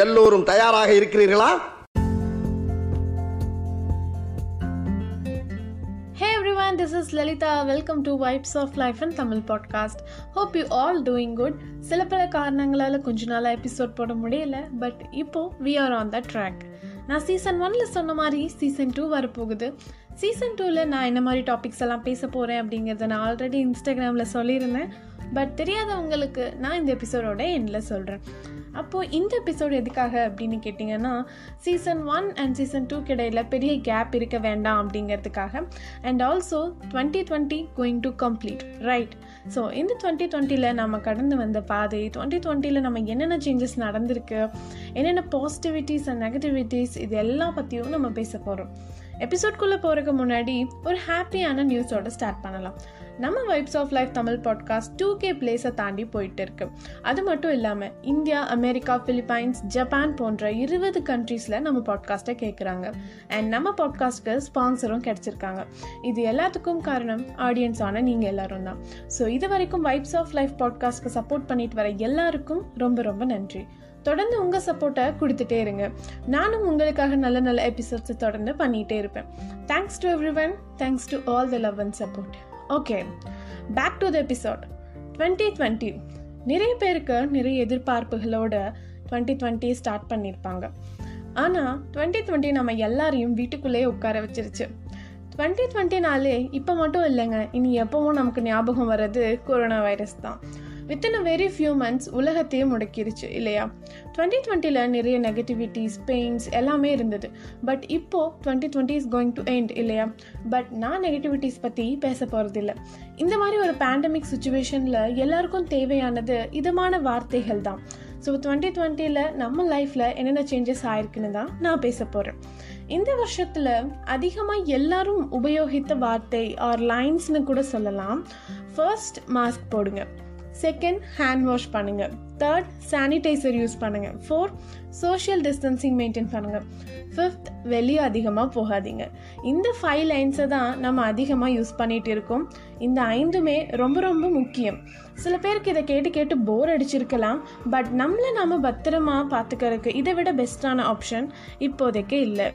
எல்லோரும் தயாராக இருக்கிறீர்களா? Hey everyone, this is Lalita. Welcome to Vibes of Life and Tamil podcast. Hope you all சில பல காரணங்களால் கொஞ்ச நாளாக எபிசோட் போட முடியல பட் இப்போ we are on the track நான் சீசன் ஒன்ல சொன்ன மாதிரி சீசன் டூ வரப்போகுது. சீசன் டூவில் நான் என்ன மாதிரி டாபிக்ஸ் எல்லாம் பேச போகிறேன் அப்படிங்கிறத நான் ஆல்ரெடி இன்ஸ்டாகிராமில் சொல்லியிருந்தேன். பட் தெரியாதவங்களுக்கு நான் இந்த எபிசோடோட எண்டில் சொல்கிறேன் அப்போது இந்த எபிசோடு எதுக்காக அப்படின்னு கேட்டிங்கன்னா season one and season two கிடையில் பெரிய கேப் இருக்க வேண்டாம் அப்படிங்கிறதுக்காக. And also twenty twenty going to complete right so இந்த டுவெண்ட்டி டுவெண்ட்டியில் நம்ம கடந்து வந்த பாதை டுவெண்ட்டி டுவெண்ட்டியில் நம்ம என்னென்ன சேஞ்சஸ் நடந்திருக்கு என்னென்ன பாசிட்டிவிட்டிஸ் அண்ட் நெகட்டிவிட்டிஸ் இது எல்லாம் பற்றியும் நம்ம பேச போகிறோம் எபிசோட்குள்ளே போகிறதுக்கு முன்னாடி ஒரு ஹாப்பியான நியூஸோட ஸ்டார்ட் பண்ணலாம். நம்ம vibes of life Tamil podcast two K பிளேஸை தாண்டி போயிட்டு இருக்கு. அது மட்டும் இல்லாமல் இந்தியா அமெரிக்கா பிலிப்பைன்ஸ் ஜப்பான் போன்ற இருபது கண்ட்ரீஸில் நம்ம பாட்காஸ்ட்டை கேட்குறாங்க அண்ட் நம்ம பாட்காஸ்ட்க்கு ஸ்பான்சரும் கிடச்சிருக்காங்க. இது எல்லாத்துக்கும் காரணம் ஆடியன்ஸான நீங்கள் எல்லாரும் தான். ஸோ இது வரைக்கும் வைப்ஸ் ஆஃப் லைஃப் பாட்காஸ்ட்க்கு சப்போர்ட் பண்ணிட்டு வர எல்லாருக்கும் ரொம்ப ரொம்ப நன்றி. தொடர்ந்து உங்கள் சப்போர்ட்டை கொடுத்துட்டே இருங்க. நானும் உங்களுக்காக நல்ல நல்ல எபிசோட்ஸை தொடர்ந்து பண்ணிகிட்டே இருப்பேன். Thanks to everyone thanks to all the love and support okay back to the episode twenty twenty நிறைய பேருக்கு நிறைய எதிர்பார்ப்புகளோட டுவெண்ட்டி டுவெண்ட்டி ஸ்டார்ட் பண்ணியிருப்பாங்க ஆனால் டுவெண்ட்டி டுவெண்ட்டி நம்ம எல்லாரையும் வீட்டுக்குள்ளேயே உட்கார வச்சிருச்சு. டுவெண்ட்டி டுவெண்ட்டினாலே இப்போ மட்டும் இல்லைங்க இனி எப்பவும் நமக்கு ஞாபகம் வர்றது கொரோனா வைரஸ் தான். Within a very few months உலகத்தையே முடக்கிருச்சு இல்லையா? டுவெண்ட்டி டுவெண்ட்டியில் நிறைய நெகட்டிவிட்டிஸ் பெயின்ஸ் எல்லாமே இருந்தது. பட் இப்போது twenty twenty is going to end இல்லையா? பட் நான் நெகட்டிவிட்டிஸ் பற்றி பேச போகிறதில்ல இந்த மாதிரி ஒரு பேண்டமிக் சுச்சுவேஷனில் எல்லாருக்கும் தேவையானது இதமான வார்த்தைகள் தான். ஸோ டுவெண்ட்டி டுவெண்ட்டியில் நம்ம லைஃப்பில் என்னென்ன சேஞ்சஸ் ஆயிருக்குன்னு தான் நான் பேச போகிறேன் இந்த வருஷத்தில் அதிகமாக எல்லாரும் உபயோகித்த வார்த்தை ஆர் லைன்ஸ்னு கூட சொல்லலாம். ஃபர்ஸ்ட் மாஸ்க் போடுங்க. செகண்ட் ஹேண்ட் வாஷ் பண்ணுங்க. தேர்ட் சானிடைசர் யூஸ் பண்ணுங்க. ஃபோர்த் சோஷியல் டிஸ்டன்சிங் மெயின்டைன் பண்ணுங்க. ஃபிஃப்த் வெளியே அதிகமாக போகாதீங்க. இந்த ஃபைவ் லைன்ஸை தான் நம்ம அதிகமாக யூஸ் பண்ணிட்டு இருக்கோம். இந்த ஐந்துமே ரொம்ப ரொம்ப முக்கியம். சில பேருக்கு இதை கேட்டு கேட்டு போர் அடிச்சிருக்கலாம். பட் நம்மளை நாம பத்திரமா பார்த்துக்கறதுக்கு இதை விட பெஸ்ட்டான ஆப்ஷன் இப்போதைக்கு இல்லை.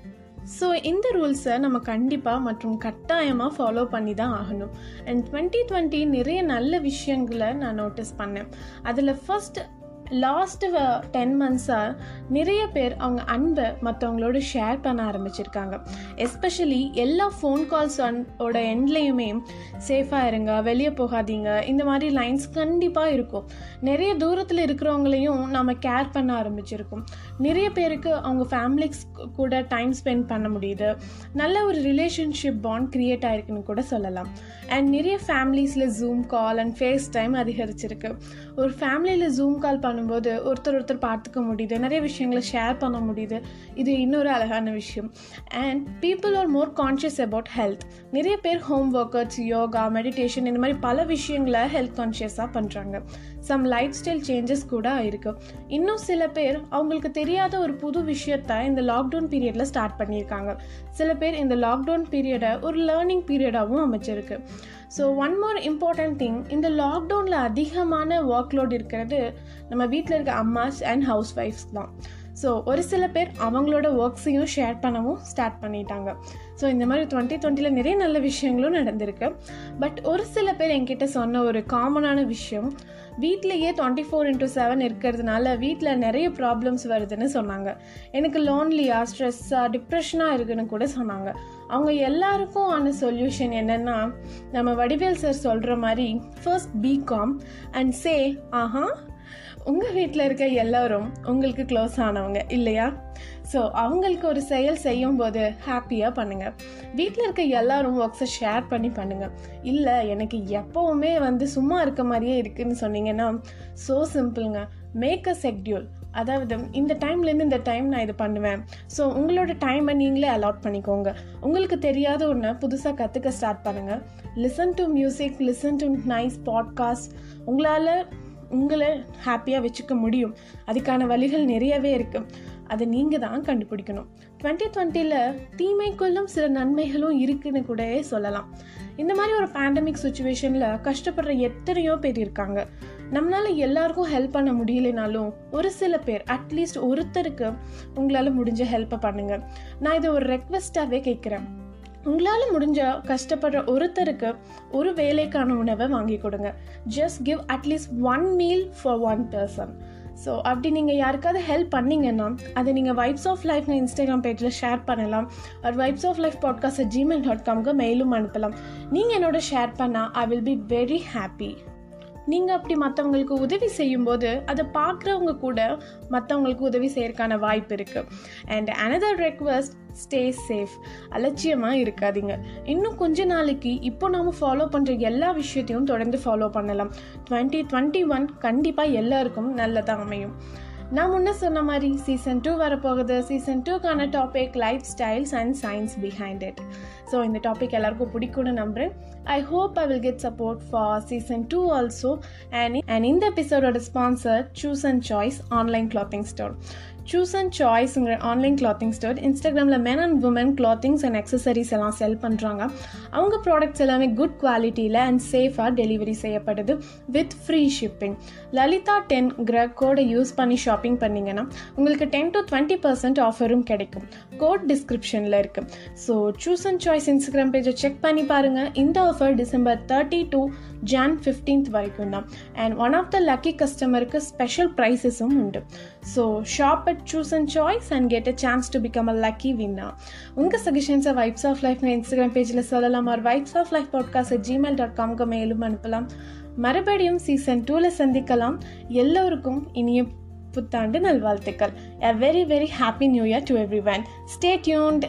ஸோ இந்த ரூல்ஸை நம்ம கண்டிப்பாக மற்றும் கட்டாயமாக ஃபாலோ பண்ணி தான் ஆகணும். அண்ட் டுவெண்ட்டி டுவெண்ட்டி நிறைய நல்ல விஷயங்களை நான் நோட்டீஸ் பண்ணேன். அதில் ஃபஸ்ட்டு லாஸ்ட்டு டென் மந்த்ஸாக நிறைய பேர் அவங்க அன்பை மற்றவங்களோட ஷேர் பண்ண ஆரம்பிச்சிருக்காங்க. எஸ்பெஷலி எல்லா ஃபோன் கால்ஸ் ஓட எண்ட்லேயுமே சேஃபாக இருங்க வெளியே போகாதீங்க. இந்த மாதிரி லைன்ஸ் கண்டிப்பாக இருக்கும். நிறைய தூரத்தில் இருக்கிறவங்களையும் நம்ம கேர் பண்ண ஆரம்பிச்சிருக்கோம். நிறைய பேருக்கு அவங்க ஃபேமிலிஸ் கூட டைம் ஸ்பெண்ட் பண்ண முடியுது. நல்ல ஒரு ரிலேஷன்ஷிப் பாண்ட் க்ரியேட் ஆயிருக்குன்னு கூட சொல்லலாம். அண்ட் நிறைய ஃபேமிலிஸில் zoom call and FaceTime அதிகரிச்சிருக்கு. ஒரு ஃபேமிலியில் ஜூம் கால் பண்ணும்போது ஒருத்தர் ஒருத்தர் பார்த்துக்க முடியுது நிறைய விஷயங்களை ஷேர் பண்ண முடியுது. இது இன்னொரு அழகான விஷயம். And people are more conscious about health நிறைய பேர் ஹோம் ஒர்க்கர்ஸ் யோகா மெடிடேஷன் இந்த மாதிரி பல விஷயங்களை ஹெல்த் கான்ஷியஸாக பண்ணுறாங்க சம் லைஃப் ஸ்டைல் சேஞ்சஸ் கூட இருக்கு. இன்னும் சில பேர் அவங்களுக்கு தெரியாத ஒரு புது விஷயத்த இந்த லாக்டவுன் பீரியடில் ஸ்டார்ட் பண்ணியிருக்காங்க. சில பேர் இந்த லாக்டவுன் பீரியடை ஒரு லேர்னிங் பீரியடாகவும் அமைச்சிருக்கு. So one more important thing இந்த லாக்டவுனில் அதிகமான ஒர்க் லோட் இருக்கிறது நம்ம வீட்டில் இருக்க அம்மாஸ் அண்ட் ஹவுஸ் ஒய்ஃப்ஸ் தான். ஸோ ஒரு சில பேர் அவங்களோட ஒர்க்ஸையும் ஷேர் பண்ணவும் ஸ்டார்ட் பண்ணிட்டாங்க. ஸோ இந்த மாதிரி டுவெண்ட்டி டுவெண்ட்டியில் நிறைய நல்ல விஷயங்களும் நடந்திருக்கு. பட் ஒரு சில பேர் என்கிட்ட சொன்ன ஒரு காமனான விஷயம் வீட்லேயே டுவெண்ட்டி ஃபோர் இன்ட்டு செவன் இருக்கிறதுனால வீட்டில் நிறைய ப்ராப்ளம்ஸ் வருதுன்னு சொன்னாங்க. எனக்கு லோன்லியாக ஸ்ட்ரெஸ்ஸாக டிப்ரெஷனாக இருக்குன்னு கூட சொன்னாங்க. அவங்க எல்லாருக்கும் ஆன சொல்யூஷன் என்னென்னா நம்ம வடிவேல் சார் சொல்கிற மாதிரி ஃபர்ஸ்ட் பிகாம் அண்ட் சே ஆஹா உங்கள் வீட்டில் இருக்க எல்லோரும் உங்களுக்கு க்ளோஸ் ஆனவங்க இல்லையா? ஸோ அவங்களுக்கு ஒரு செயல் செய்யும்போது ஹாப்பியாக பண்ணுங்கள் வீட்டில் இருக்க எல்லாரும் ஒர்க்ஸை ஷேர் பண்ணி பண்ணுங்கள் இல்லை எனக்கு எப்போவுமே வந்து சும்மா இருக்க மாதிரியே இருக்குதுன்னு சொன்னீங்கன்னா ஸோ சிம்பிளுங்க மேக் அ செக்டியூல் அதாவது இந்த டைம்லேருந்து இந்த டைம் நான் இது பண்ணுவேன். ஸோ உங்களோட டைமை நீங்களே அலாட் பண்ணிக்கோங்க. உங்களுக்கு தெரியாத ஒன்று புதுசாக கற்றுக்க ஸ்டார்ட் பண்ணுங்கள் listen to music listen to nice podcast உங்களால் உங்களை ஹாப்பியாக வச்சுக்க முடியும். அதுக்கான வழிகள் நிறையவே இருக்குது அதை நீங்கள் தான் கண்டுபிடிக்கணும். டுவெண்ட்டி டுவெண்ட்டியில் தீமைக்குள்ளும் சில நன்மைகளும் இருக்குன்னு கூட சொல்லலாம். இந்த மாதிரி ஒரு பேண்டமிக் சுச்சுவேஷனில் கஷ்டப்படுற எத்தனையோ பேர் இருக்காங்க. நம்மளால் எல்லாருக்கும் ஹெல்ப் பண்ண முடியலைனாலும் ஒரு சில பேர் அட்லீஸ்ட் ஒருத்தருக்கு உங்களால் முடிஞ்ச ஹெல்ப்பை பண்ணுங்கள் நான் இதை ஒரு ரெக்வெஸ்டாகவே கேட்குறேன். உங்களால் முடிஞ்ச கஷ்டப்படுற ஒருத்தருக்கு ஒரு வேலைக்கான உணவை வாங்கி கொடுங்க. Just give at least one meal for one person so அப்படி நீங்கள் யாருக்காவது ஹெல்ப் பண்ணிங்கன்னா அதை நீங்கள் வைப்ஸ் ஆஃப் லைஃப்னு இன்ஸ்டாகிராம் பேஜில் ஷேர் பண்ணலாம். ஒரு vibes of life podcast Gmail dot காம்க்கு மெயிலும் அனுப்பலாம். நீங்கள் என்னோட ஷேர் பண்ணால் I will be very happy நீங்கள் அப்படி மற்றவங்களுக்கு உதவி செய்யும்போது அதை பார்க்குறவங்க கூட மற்றவங்களுக்கு உதவி செய்யறதுக்கான வாய்ப்பு இருக்குது and another request stay safe அலட்சியமாக இருக்காதீங்க. இன்னும் கொஞ்ச நாளைக்கு இப்போ நாம் ஃபாலோ பண்ணுற எல்லா விஷயத்தையும் தொடர்ந்து ஃபாலோ பண்ணலாம். டுவெண்ட்டி டுவெண்ட்டி ஒன் கண்டிப்பாக எல்லாருக்கும் நல்லதாக அமையும். நான் முன்ன சொன்ன மாதிரி சீசன் டூ வரப்போகுது. Season டூக்கான topic lifestyles and science behind it so இந்த டாபிக் எல்லாருக்கும் பிடிக்கும்னு நம்புகிறேன் I hope I will get support for season two also and and இந்த எபிசோடோட sponsor Choose and Choice online clothing store Choose and சாய்ஸுங்கிற online clothing store இன்ஸ்டாகிராமில் men and women clothings and accessories எல்லாம் sell பண்ணுறாங்க அவங்க products எல்லாமே good குவாலிட்டியில் and சேஃபாக delivery செய்யப்படுது வித் ஃப்ரீ ஷிப்பிங் லலிதா டென்ங்கிற கோடை யூஸ் பண்ணி ஷாப்பிங் பண்ணிங்கன்னா உங்களுக்கு டென் டு டுவெண்ட்டி பர்சன்ட் ஆஃபரும் கிடைக்கும். கோட் டிஸ்கிரிப்ஷனில் இருக்குது so Choose and Choice Instagram பேஜை செக் பண்ணி பாருங்கள் இந்த offer December thirty to Jan fifteenth வரைக்கும் தான். And one of the lucky கஸ்டமருக்கு ஸ்பெஷல் ப்ரைஸஸும் உண்டு. So shop at Choose and Choice and get a chance to become a lucky winner உங்கள் சஜஷன்ஸை வைப்ஸ் ஆஃப் லைஃப் இன்ஸ்டாகிராம் பேஜில் சொல்லலாம் ஒரு vibes of life podcast Gmail dot காம்க்கு மேலும் அனுப்பலாம். மறுபடியும் சீசன் டூவில் சந்திக்கலாம். எல்லோருக்கும் இனிய புத்தாண்டு நல்வாழ்த்துக்கள். A very very happy new year to everyone stay tuned